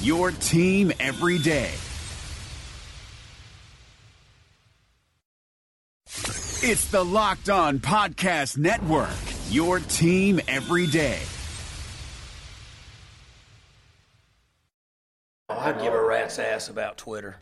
your team every day. It's the Locked On Podcast Network, your team every day. I'd give a rat's ass about Twitter.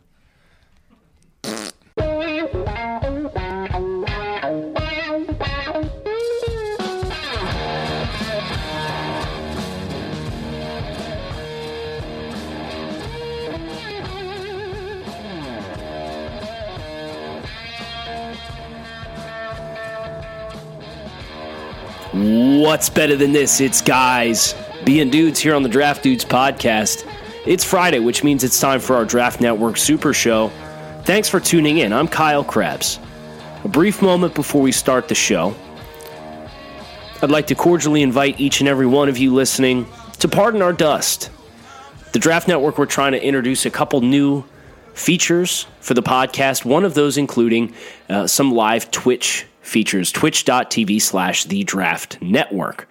What's better than this? It's guys being dudes here on the Draft Dudes podcast. It's Friday, which means it's time for our Draft Network Super Show. Thanks for tuning in. I'm Kyle Crabbs. A brief moment before we start the show. I'd like to cordially invite each and every one of you listening to pardon our dust. The Draft Network, we're trying to introduce a couple new features for the podcast, one of those including uh, some live Twitch features twitch.tv slash the draft network.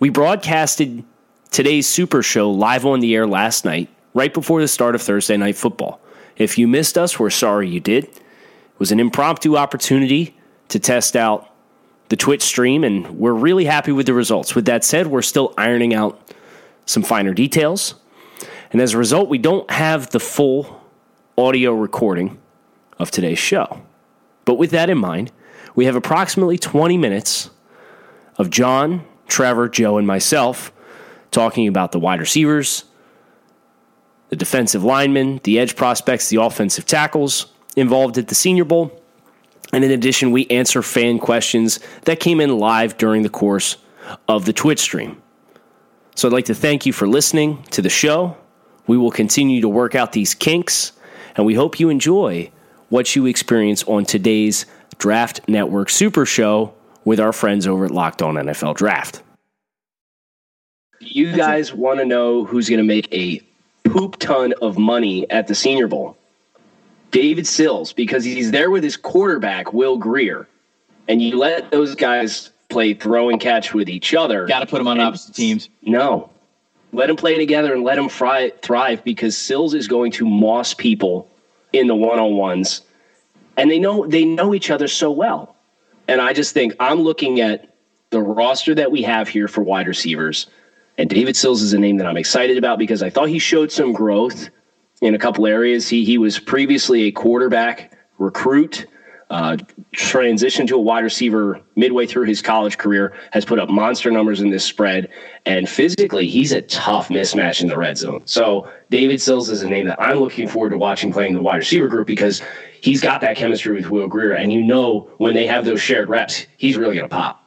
We broadcasted today's Super Show live on the air last night, right before the start of Thursday Night Football. If you missed us, we're sorry you did. It was an impromptu opportunity to test out the Twitch stream, and we're really happy with the results. With that said, we're still ironing out some finer details. And as a result, we don't have the full audio recording of today's show. But with that in mind, we have approximately 20 minutes of Jon, Trevor, Joe, and myself talking about the wide receivers, the defensive linemen, the edge prospects, the offensive tackles involved at the Senior Bowl. And in addition, we answer fan questions that came in live during the course of the Twitch stream. So I'd like to thank you for listening to the show. We will continue to work out these kinks, and we hope you enjoy what you experience on today's Draft Network Super Show with our friends over at Locked On NFL Draft. You guys want to know who's going to make a poop ton of money at the Senior Bowl? David Sills, because he's there with his quarterback, Will Grier. And you let those guys play throw and catch with each other. Got to put them on opposite teams. No. Let them play together and let them fry, thrive because Sills is going to moss people in the one on ones and they know they know each other so well. And I just think I'm looking at the roster that we have here for wide receivers, and David Sills is a name that I'm excited about because I thought he showed some growth in a couple areas. He he was previously a quarterback recruit uh, transitioned to a wide receiver midway through his college career, has put up monster numbers in this spread, and physically, he's a tough mismatch in the red zone. So, David Sills is a name that I'm looking forward to watching playing the wide receiver group because he's got that chemistry with Will Grier, and you know when they have those shared reps, he's really to pop.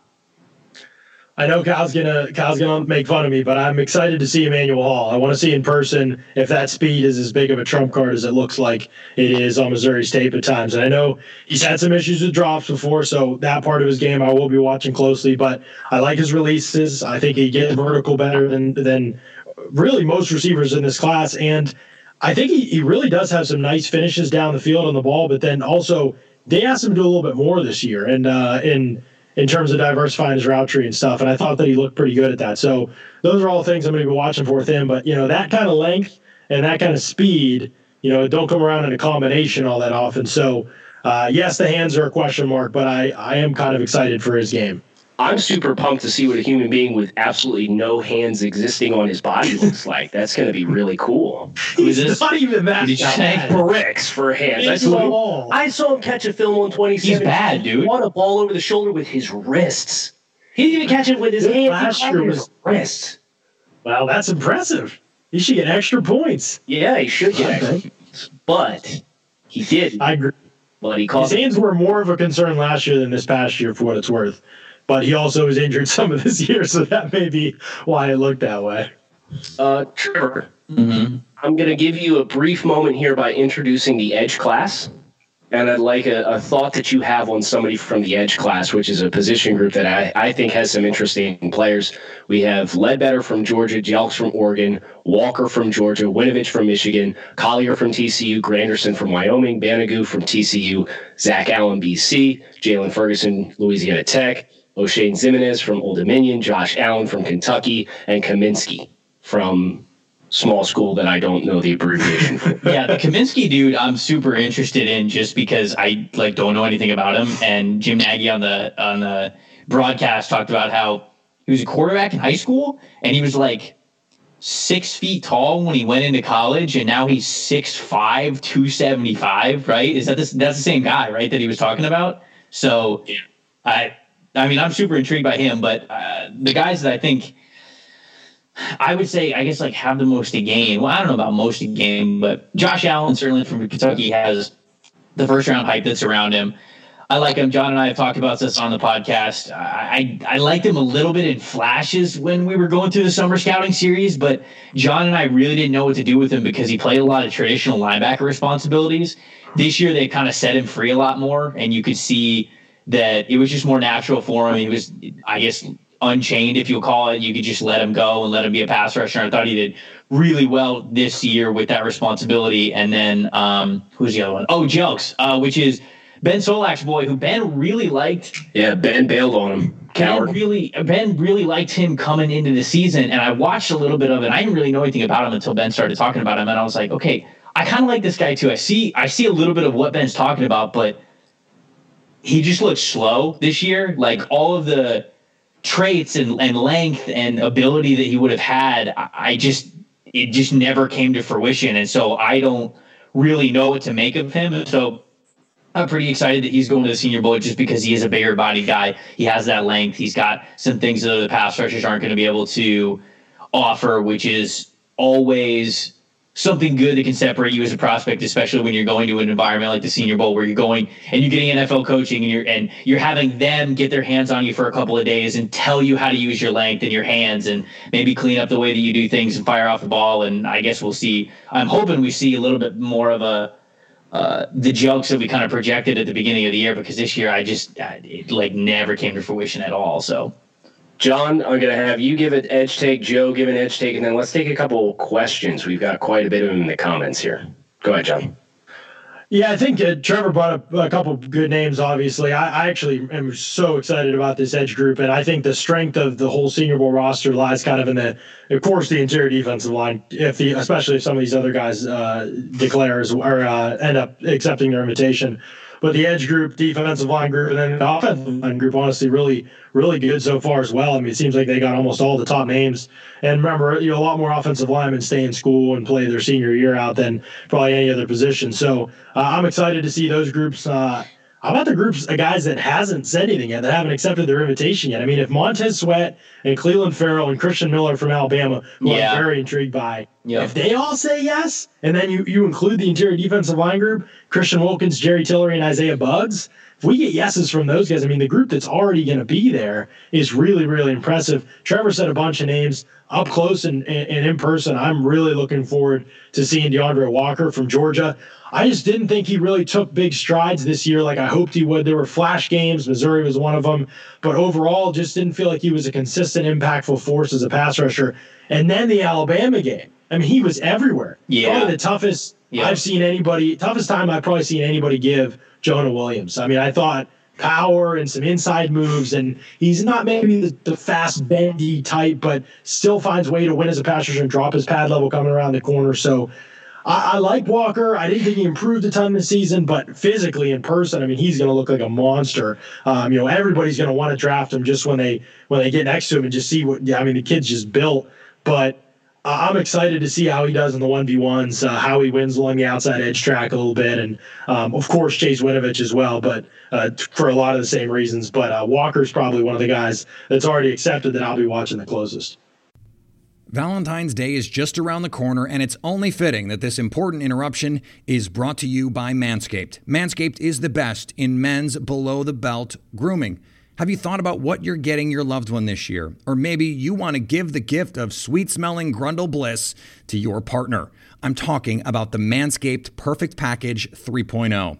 I know Kyle's gonna Kyle's gonna make fun of me, but I'm excited to see Emmanuel Hall. I want to see in person if that speed is as big of a trump card as it looks like it is on Missouri State at times. And I know he's had some issues with drops before, so that part of his game I will be watching closely. But I like his releases. I think he gets vertical better than than really most receivers in this class, and I think he, he really does have some nice finishes down the field on the ball. But then also they asked him to do a little bit more this year, and uh, in in terms of diversifying his route tree and stuff. And I thought that he looked pretty good at that. So those are all things I'm going to be watching for with him. But you know, that kind of length and that kind of speed, you know, don't come around in a combination all that often. So uh, yes, the hands are a question mark, but I I am kind of excited for his game. I'm super pumped to see what a human being with absolutely no hands existing on his body looks like. That's going to be really cool. He's this? not even that. Did you say? Bricks for hands. I saw, him, I saw him catch a film on 27. He's bad, dude. He a ball over the shoulder with his wrists. He didn't even catch it with his hands. Last year with was wrists. Wow, that's impressive. He should get extra points. Yeah, he should get extra points. But he did. I agree. But he caught His hands were more of a concern last year than this past year, for what it's worth but he also was injured some of this year, so that may be why it looked that way. Uh, Trevor, mm-hmm. I'm going to give you a brief moment here by introducing the Edge class. And I'd like a, a, thought that you have on somebody from the Edge class, which is a position group that I, I think has some interesting players. We have Ledbetter from Georgia, Jelks from Oregon, Walker from Georgia, Winovich from Michigan, Collier from TCU, Granderson from Wyoming, Banogu from TCU, Zach Allen, BC, Jaylon Ferguson, Louisiana Tech, Oshane Ximines from Old Dominion, Josh Allen from Kentucky, and Cominsky from small school that I don't know the abbreviation for. yeah, the Cominsky dude, I'm super interested in just because I like don't know anything about him. And Jim Nagy on the on the broadcast talked about how he was a quarterback in high school and he was like six feet tall when he went into college and now he's 6'5 275 right is that this that's the same guy right that he was talking about so yeah. i i mean i'm super intrigued by him but uh, the guys that i think I would say, I guess, like have the most to gain. Well, I don't know about most to gain, but Josh Allen certainly from Kentucky has the first round hype that's around him. I like him. Jon and I have talked about this on the podcast. I, I, I liked him a little bit in flashes when we were going through the summer scouting series, but Jon and I really didn't know what to do with him because he played a lot of traditional linebacker responsibilities. This year, they kind of set him free a lot more, and you could see that it was just more natural for him. He was, I guess, unchained, if you'll call it. You could just let him go and let him be a pass rusher. I thought he did really well this year with that responsibility. And then um, who's the other one? Oh, Jelks, uh, which is Ben Solak's boy, who Ben really liked. Yeah, Ben bailed on him. Coward. Ben really, Ben really liked him coming into the season, and I watched a little bit of it. I didn't really know anything about him until Ben started talking about him, and I was like, okay, I kind of like this guy too. I see, I see a little bit of what Ben's talking about, but he just looks slow this year. Like all of the traits and, and length and ability that he would have had, I just it just never came to fruition. And so I don't really know what to make of him. So I'm pretty excited that he's going to the Senior Bowl just because he is a bigger body guy. He has that length. He's got some things that the pass rushers aren't going to be able to offer, which is always something good that can separate you as a prospect, especially when you're going to an environment like the Senior Bowl where you're going and you're getting NFL coaching and you're and you're having them get their hands on you for a couple of days and tell you how to use your length and your hands and maybe clean up the way that you do things and fire off the ball. And I guess we'll see. I'm hoping we see a little bit more of a uh, the Jelks that we kind of projected at the beginning of the year because this year I just it like never came to fruition at all. So Jon, I'm going to have you give an edge take, Joe give an edge take, and then let's take a couple questions. We've got quite a bit of them in the comments here. Go ahead, Jon. Yeah, I think uh, Trevor brought up a couple good names. Obviously, I, I, actually am so excited about this edge group, and I think the strength of the whole Senior Bowl roster lies kind of in the, of course, the interior defensive line. If the, especially if some of these other guys uh, declare or uh, end up accepting their invitation, but the edge group, defensive line group, and then the offensive line group, honestly, really, really good so far as well. I mean, it seems like they got almost all the top names. And remember, you know, a lot more offensive linemen stay in school and play their senior year out than probably any other position. So uh, I'm excited to see those groups. Uh, how about the groups of guys that hasn't said anything yet, that haven't accepted their invitation yet? I mean, if Montez Sweat and Clelin Ferrell and Christian Miller from Alabama, who yeah. I'm very intrigued by, if they all say yes, and then you, you include the interior defensive line group, Christian Wilkins, Jerry Tillery, and Isaiah Buggs, if we get yeses from those guys, I mean, the group that's already going to be there is really, really impressive. Trevor said a bunch of names up close and, and, and in person. I'm really looking forward to seeing D'Andre Walker from Georgia. I just didn't think he really took big strides this year like I hoped he would. There were flash games. Missouri was one of them. But overall, just didn't feel like he was a consistent, impactful force as a pass rusher. And then the Alabama game. I mean, he was everywhere. Yeah. Probably the toughest I've seen anybody, toughest time I've probably seen anybody give Jonah Williams. I mean, I thought power and some inside moves, and he's not maybe the, the fast, bendy type, but still finds way to win as a pass rusher and drop his pad level coming around the corner. So I, I, like Walker. I didn't think he improved a ton this season, but physically in person, I mean, he's going to look like a monster. Um, you know, everybody's going to want to draft him just when they when they get next to him and just see what. Yeah, I mean, the kid's just built. But I'm excited to see how he does in the one v ones, uh, how he wins along the outside edge track a little bit, and um, of course Chase Winovich as well. But uh, for a lot of the same reasons. But uh, Walker's probably one of the guys that's already accepted that I'll be watching the closest. Valentine's Day is just around the corner, and it's only fitting that this important interruption is brought to you by Manscaped. Manscaped is the best in men's below the belt grooming. Have you thought about what you're getting your loved one this year? Or maybe you want to give the gift of sweet smelling Grundle Bliss to your partner. I'm talking about the Manscaped Perfect Package 3.0.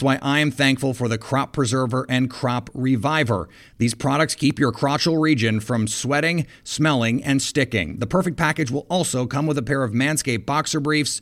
why I am thankful for the Crop Preserver and Crop Reviver. These products keep your crotchal region from sweating, smelling, and sticking. The perfect package will also come with a pair of Manscaped boxer briefs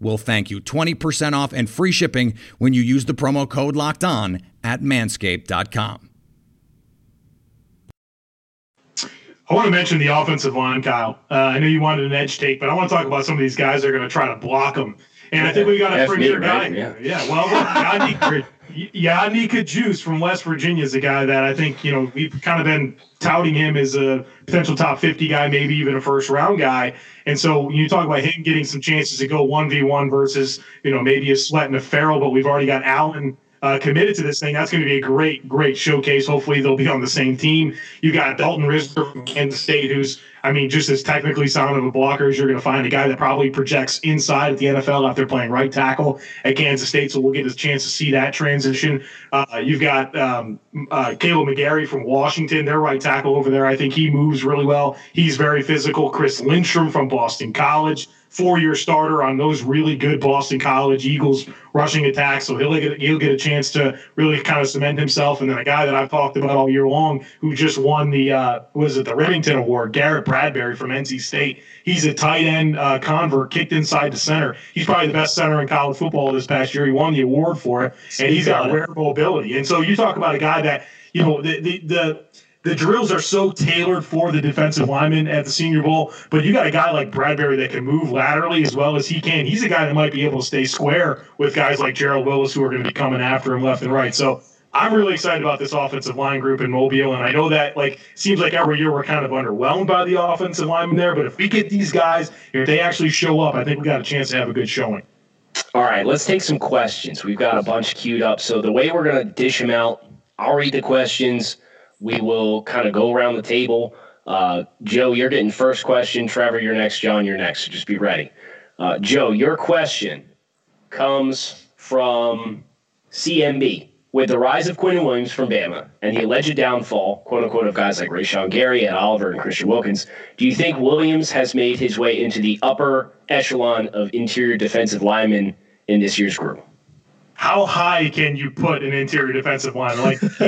will thank you. 20% off and free shipping when you use the promo code locked on at manscaped.com. I want to mention the offensive line, Kyle. Uh, I know you wanted an edge take, but I want to talk about some of these guys that are going to try to block them. And I think we got a That's me, premier guy. right? Yeah. Yeah, well, Yannick, Yodny Cajuste from West Virginia is a guy that I think, you know, we've kind of been touting him as a potential top 50 guy, maybe even a first round guy. And so you talk about him getting some chances to go 1v1 versus, you know, maybe a Sweat and a Ferrell, but we've already got Allen uh, committed to this thing. That's going to be a great, great showcase. Hopefully, they'll be on the same team. You got Dalton Risner from Kansas State, who's, I mean, just as technically sound of a blocker as you're going to find. A guy that probably projects inside at the NFL after playing right tackle at Kansas State. So we'll get a chance to see that transition. Uh, you've got um, uh, Kaleb McGary from Washington, their right tackle over there. I think he moves really well. He's very physical. Chris Lindstrom from Boston College four-year starter on those really good Boston College Eagles rushing attacks. So he'll get he'll get a chance to really kind of cement himself. And then a guy that I've talked about all year long, who just won the uh, was it the Rimington Award, Garrett Bradbury from NC State. He's a tight end uh, convert, kicked inside the center. He's probably the best center in college football this past year. He won the award for it, and he's got rare mobility. And so you talk about a guy that you know the the, the the drills are so tailored for the defensive lineman at the Senior Bowl, but you got a guy like Bradbury that can move laterally as well as he can. He's a guy that might be able to stay square with guys like Gerald Willis who are going to be coming after him left and right. So I'm really excited about this offensive line group in Mobile, and I know that like seems like every year we're kind of underwhelmed by the offensive lineman there, but if we get these guys, if they actually show up, I think we got a chance to have a good showing. All right, let's take some questions. We've got a bunch queued up. So the way we're going to dish them out, I'll read the questions. We will kind of go around the table. Uh, Joe, you're getting first question. Trevor, you're next. Jon, you're next. So just be ready. Uh, Joe, your question comes from CMB. With the rise of Quinn Williams from Bama and the alleged downfall, quote unquote, of guys like Rashan Gary, and Oliver, and Christian Wilkins, do you think Williams has made his way into the upper echelon of interior defensive linemen in this year's group? How high can you put an interior defensive line? Like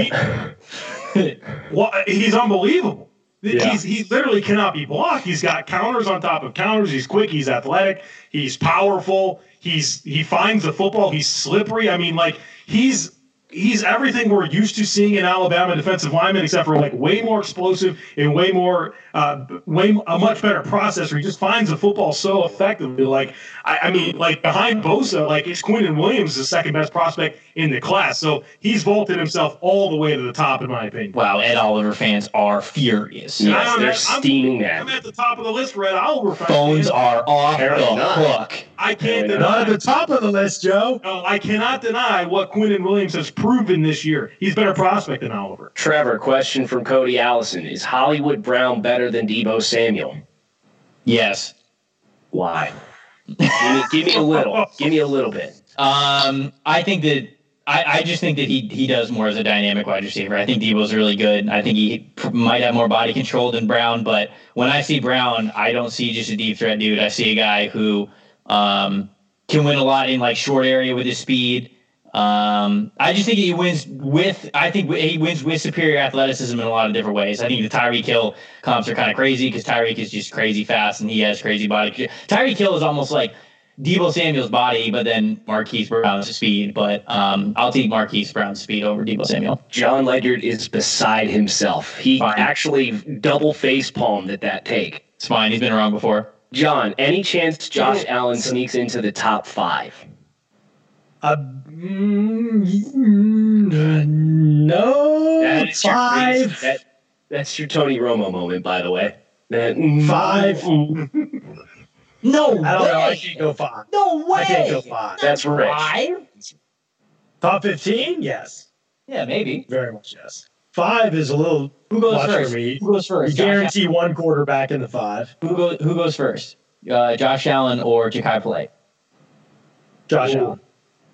well, he's unbelievable. Yeah. He's he literally cannot be blocked. He's got counters on top of counters. He's quick. He's athletic. He's powerful. He's he finds the football. He's slippery. I mean, like he's he's everything we're used to seeing in Alabama defensive linemen, except for like way more explosive and way more, uh, way a much better processor. He just finds the football so effectively. Like I, I mean, like behind Bosa, like it's Quinnen Williams, the second best prospect in the class. So he's vaulted himself all the way to the top, in my opinion. Wow, Ed Oliver fans are furious. Yes, I'm they're at- I'm- steaming that. I'm at the top of the list for Ed Oliver. fans. Phones are off Apparently the not. hook. I can't Apparently deny. Not at the top of the list, Joe. No, I cannot deny what Quinnen Williams has proven this year. He's better prospect than Oliver. Trevor, question from Cody Allison. Is Hollywood Brown better than Deebo Samuel? Yes. Why? give, me, give me a little. Give me a little bit. Um, I think that I, I just think that he he does more as a dynamic wide receiver. I think Deebo's really good. I think he pr- might have more body control than Brown, but when I see Brown, I don't see just a deep threat dude. I see a guy who um, can win a lot in like short area with his speed. Um, I just think he wins with. I think he wins with superior athleticism in a lot of different ways. I think the Tyreek Hill comps are kind of crazy because Tyreek is just crazy fast and he has crazy body. Tyreek Hill is almost like Deebo Samuel's body, but then Marquise Brown's speed. But um, I'll take Marquise Brown's speed over Deebo Samuel. Jon Ledyard is beside himself. He Fine. actually double face palmed at that take. It's fine. He's been wrong before. Jon, any chance Josh Allen sneaks into the top five? Uh, mm, no, That is your five. crazy- that- that's your Tony Romo moment, by the way. That- mm, Five. No I don't know. I can't go five. No way. I can't go five. That's rich. Five? Top fifteen? Yes, Yeah, maybe. very much yes. Five is a little Who goes first? Who goes You first? Josh guarantee one quarterback in the five. Who goes? Who goes first? Uh, Josh Allen or Jachai Polite? Josh Ooh. Allen.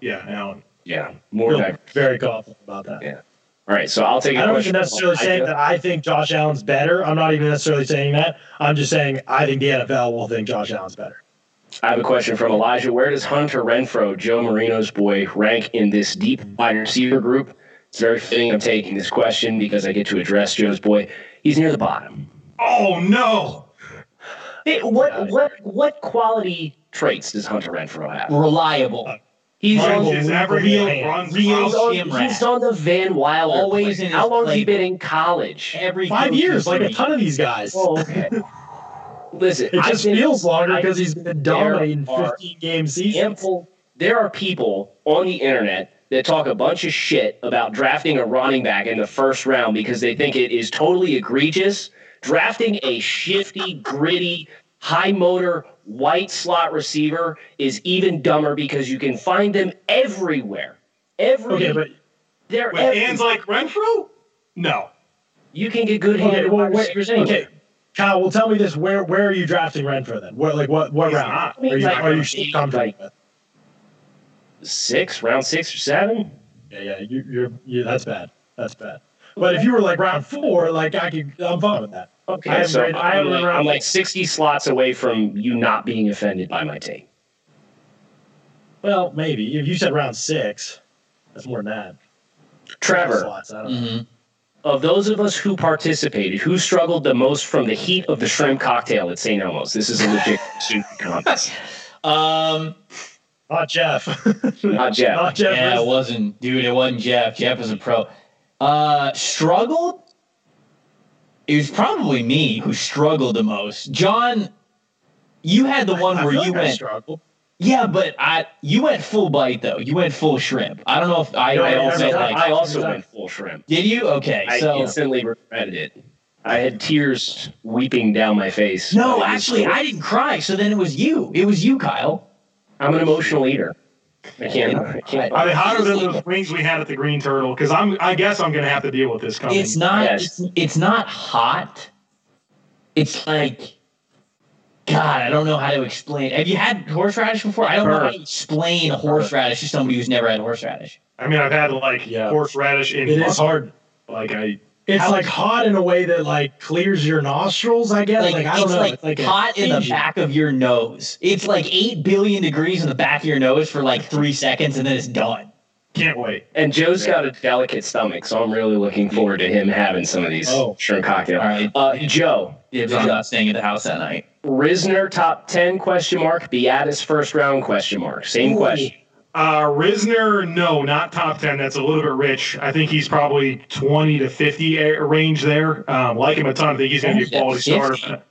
Yeah, Allen. Yeah, more Feel diverse. very confident about that. Yeah. All right, so I'll take a I don't even necessarily from saying that I think Josh Allen's better. I'm not even necessarily saying that. I'm just saying I think the NFL will think Josh Allen's better. I have a question from Elijah. Where does Hunter Renfrow, Joe Marino's boy, rank in this deep wide receiver group? It's very fitting I'm taking this question because I get to address Joe's boy. He's near the bottom. Oh no! Hey, what what what quality traits does Hunter Renfrow have? Uh, Reliable. He's on, his every real- real he's on, he's rat. on the Van Wilder. Always plane. in How his long has he been in college? Every Five years, like a ton of these guys. Oh, okay. Listen, it just been- feels longer because he's been dominating There are 15 game seasons. ample. There are people on the internet that talk a bunch of shit about drafting a running back in the first round because they think it is totally egregious. Drafting a shifty, gritty, high motor, white slot receiver is even dumber because you can find them everywhere. Every Okay, but they're With every- hands like Renfrow? No. you can get good okay, handed well, wide wait, receivers anyway. okay. Kyle, well, tell me this: where where are you drafting Renfrow then? Where like what what He's round not. are you Like, are you like, comfortable like- with? Six, round six or seven. Yeah, yeah, you, you're you, that's bad. That's bad. But if you were like round four, like I could, I'm fine with that. I Okay, haven't so read- I I'm, haven't like, I'm like 60 slots away from you not being offended by my take. Well, maybe if you said round six, that's more than that. Trevor, Slots, I don't know. Mhm. of those of us who participated, who struggled the most from the heat of the shrimp cocktail at St. Elmo's? This is a legit student contest. Um, Not Jeff. Not Jeff. Not Jeff. yeah, it wasn't, dude. It wasn't Jeff. Jeff was a pro. Uh, struggled. It was probably me who struggled the most. Jon, you had the one I where feel you like I went. struggled. Yeah, but I you went full bite though. You went full shrimp. I don't know if I, No, I yeah, also like. I also went full shrimp. Did you? Okay, I so instantly regretted it. I had tears weeping down my face. no, actually, I didn't cry. So then it was you. It was you, Kyle. I'm an emotional eater. I can't. I can't. Are they hotter than those wings we had at the Green Turtle? Because I'm, I guess I'm going to have to deal with this coming. It's not. Yes. It's, it's not hot. It's like, God, I don't know how to explain. Have you had horseradish before? I don't know how to explain horseradish to somebody who's never had horseradish. I mean, I've had like Yeah. horseradish in It is hard. Like I, It's How- like hot in a way that like clears your nostrils. I guess. Like, Like, I don't it's know. like, it's like hot in the back of your nose. It's like eight billion degrees in the back of your nose for like three seconds, and then it's done. can't wait. And Joe's got a delicate stomach, so I'm really looking forward to him having some of these Oh. shrimp cocktails. All right. Uh, Joe, Dibs on not staying at the house that night. Risner top ten question mark, Biadasz first round question mark. Same question. Uh, Risner, no, not top 10. That's a little bit rich. I think he's probably 20 to 50 a- range there. Um, like him a ton. I think he's going to be a quality 50? starter.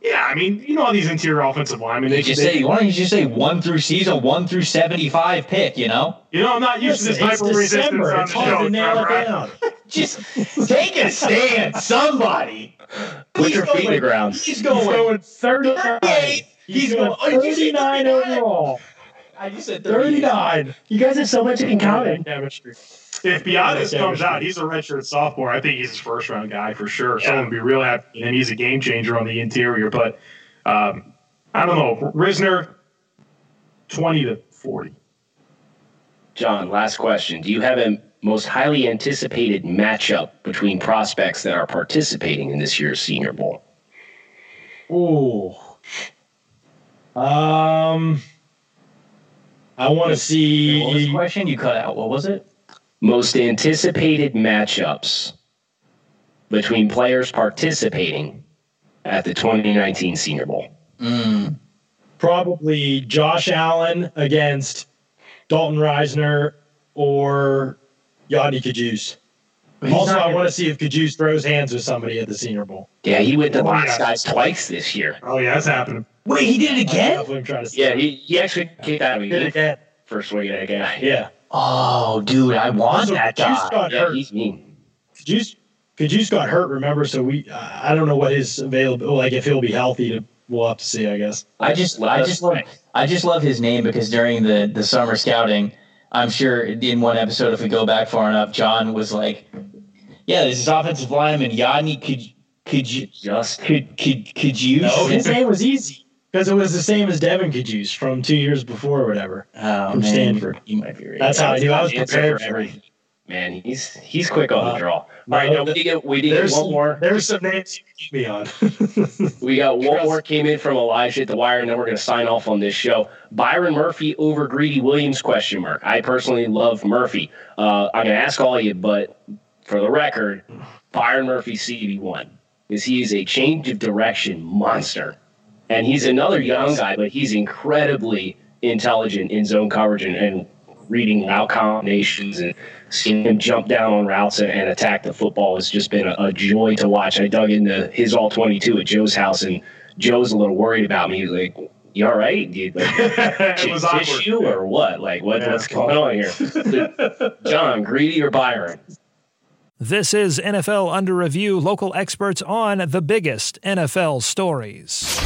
Yeah, I mean, you know how these interior offensive linemen, they, You just they- say, why don't you just say one through season, one through seventy-five pick? You know, you know, I'm not used to this Listen, it's hyper resistance on It's the hard show. to nail it down. just take a stand, somebody. Put your feet in the ground. He's He's going. going 39. He's He's going- going did you say 39 39? overall. I just said 39. You guys have so much in common. Chemistry. If Biadasz Yeah, comes out, he's a redshirt sophomore. I think he's his first round guy for sure. Someone would be real happy, and he's a game changer on the interior. But um, I don't know, Risner, 20 to 40. Jon, last question. Do you have a most highly anticipated matchup between prospects that are participating in this year's Senior Bowl? Ooh. Um, I want to What was the question? You cut out. What was it? Most anticipated matchups between players participating at the 2019 Senior Bowl. Mm. probably Josh Allen against Dalton Risner or Yodny Cajuste. Also, I want to see if Cajuste throws hands with somebody at the Senior Bowl. Yeah, he went to Oh, box yeah. guys twice this year. Oh yeah, that's happening. Wait, he did it again? That's what I'm trying to say. Yeah, he, he actually kicked out of Did it me again. for swinging at a guy. Yeah. Oh, dude, I want Also, that Cajuste guy. got Yeah, hurt. he's mean. Cajuste, Cajuste got hurt. Remember, so we uh, I don't know what his available like if he'll be healthy. To we'll have to see. I guess. I just, I just love, I just love his name because during the the summer scouting, I'm sure in one episode, if we go back far enough, Jon was like, "Yeah, this is offensive lineman Yanni. Could could you Just could could could you?" No, his name was easy because it was the same as Devon Cajuste from two years before or whatever. Oh, from man, Stanford. You might be right. That's how I knew. I was prepared for for it. everything. Man, he's he's quick on the Uh, draw. All right, no, no, we get we did get There's one some, more. there's some names you can keep me on. We got one more came in from Elijah at the wire, and then we're going to sign off on this show. Byron Murphy over Greedy Williams? Question mark. I personally love Murphy. Uh, I'm going to ask all of you, but for the record, Byron Murphy CB one is he is a change of direction monster, and he's another young guy, but he's incredibly intelligent in zone coverage and, and reading route combinations and seeing him jump down on routes and, and attack the football has just been a, a joy to watch. I dug into his all 22 at Joe's house, and Joe's a little worried about me. He was like, "You all right? Do you like, it was awkward. or what? Like, what, Yeah. what's going on here?" Jon, Greedy or Byron? This is NFL Under Review, local experts on the biggest NFL stories.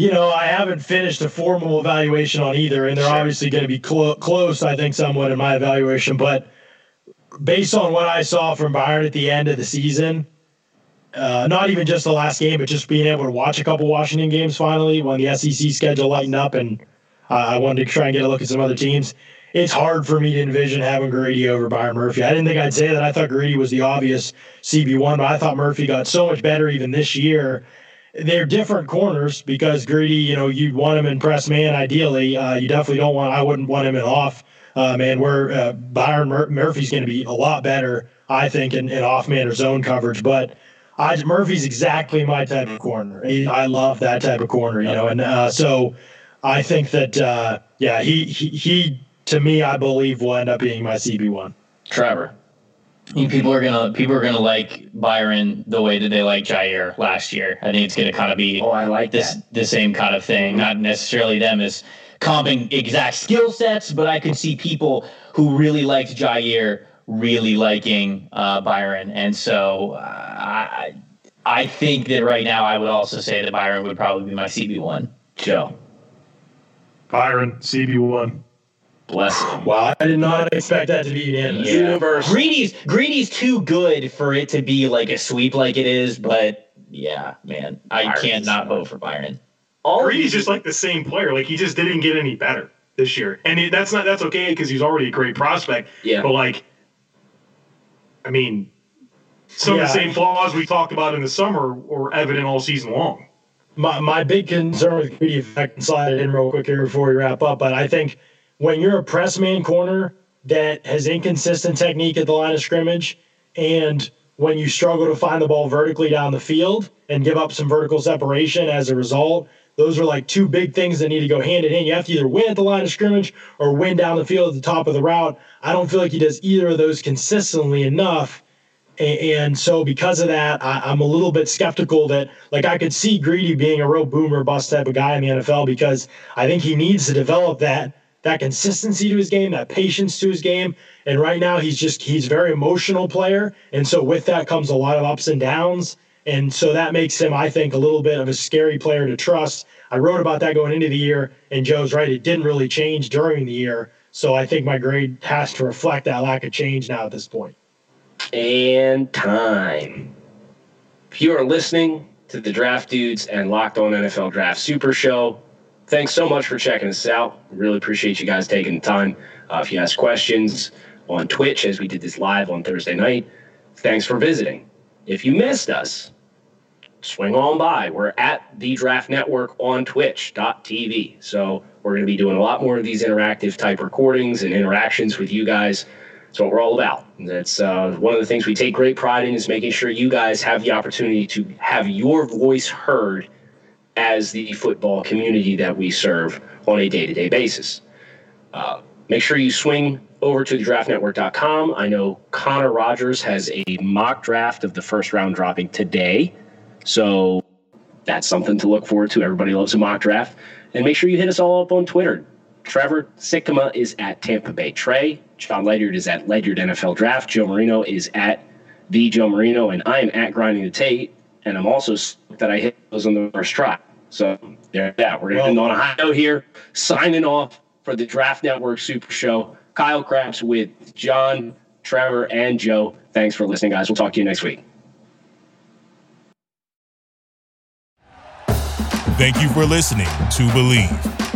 You know, I haven't finished a formal evaluation on either, and they're obviously going to be clo- close, I think, somewhat in my evaluation. But based on what I saw from Byron at the end of the season, uh, not even just the last game, but just being able to watch a couple Washington games finally when the SEC schedule lightened up, and uh, I wanted to try and get a look at some other teams. It's hard for me to envision having Greedy over Byron Murphy. I didn't think I'd say that. I thought Greedy was the obvious CB1, but I thought Murphy got so much better even this year they're different corners because Greedy, you know, you want him in press man ideally. Uh, you definitely don't want. I wouldn't want him in off uh, man. Where uh, Byron Mur- Murphy's going to be a lot better, I think, in, in off man or zone coverage. But I, Murphy's exactly my type of corner. He, I love that type of corner, you know, and uh, so I think that uh, yeah, he, he he to me, I believe will end up being my CB one. Trevor. I think people are gonna people are gonna like Byron the way that they like Jaire last year. I think it's gonna kind of be Oh, I like this that. the same kind of thing. Not necessarily them as comping exact skill sets, but I could see people who really liked Jaire really liking uh, Byron, and so uh, I I think that right now I would also say that Byron would probably be my CB one. Joe. Byron, CB1. Bless him. Wow, I did not expect that to be in unanimous. Universe. Greedy's Greedy's too good for it to be like a sweep like it is, but yeah, man, I Byron's can't not vote for Byron. All Brady's just like the same player. Like he just didn't get any better this year, and it, that's not that's okay because he's already a great prospect. Yeah. But like, I mean, some Yeah. of the same flaws we talked about in the summer were evident all season long. my, my big concern with Greedy, if I can slide it in real quick here before we wrap up, but I think when you're a press man corner that has inconsistent technique at the line of scrimmage, and when you struggle to find the ball vertically down the field and give up some vertical separation as a result, those are like two big things that need to go hand in hand. You have to either win at the line of scrimmage or win down the field at the top of the route. I don't feel like he does either of those consistently enough and so because of that, I, am a little bit skeptical that like I could see Greedy being a real boomer bust type of guy in the NFL because I think he needs to develop that that consistency to his game, that patience to his game. And right now he's just he's very emotional player. And so with that comes a lot of ups and downs. And so that makes him, I think, a little bit of a scary player to trust. I wrote about that going into the year, and Joe's right, it didn't really change during the year. So I think my grade has to reflect that lack of change now at this point. And time. If you are listening to the Draft Dudes and Locked On NFL Draft Super Show, thanks so much for checking us out. Really appreciate you guys taking the time. Uh, if you ask questions on Twitch, as we did this live on Thursday night, thanks for visiting. If you missed us, swing on by. We're at the Draft Network on twitch.tv. So we're going to be doing a lot more of these interactive type recordings and interactions with you guys that's what we're all about. That's uh, one of the things we take great pride in is making sure you guys have the opportunity to have your voice heard as the football community that we serve on a day-to-day basis. Uh, make sure you swing over to thedraftnetwork.com. I know Connor Rogers has a mock draft of the first round dropping today. So that's something to look forward to. Everybody loves a mock draft. And make sure you hit us all up on Twitter. Trevor Sikkema is at Tampa Bay Trey. Jon Ledyard is at Ledyard NFL Draft. Joe Marino is at the Joe Marino, and I am at Grinding the Tape. And I'm also that I hit those on the first try. So there that. We're gonna end on a high note here. Signing off for the Draft Network Super Show. Kyle Crabbs with Jon, Trevor, and Joe. Thanks for listening, guys. We'll talk to you next week. Thank you for listening to Bleav.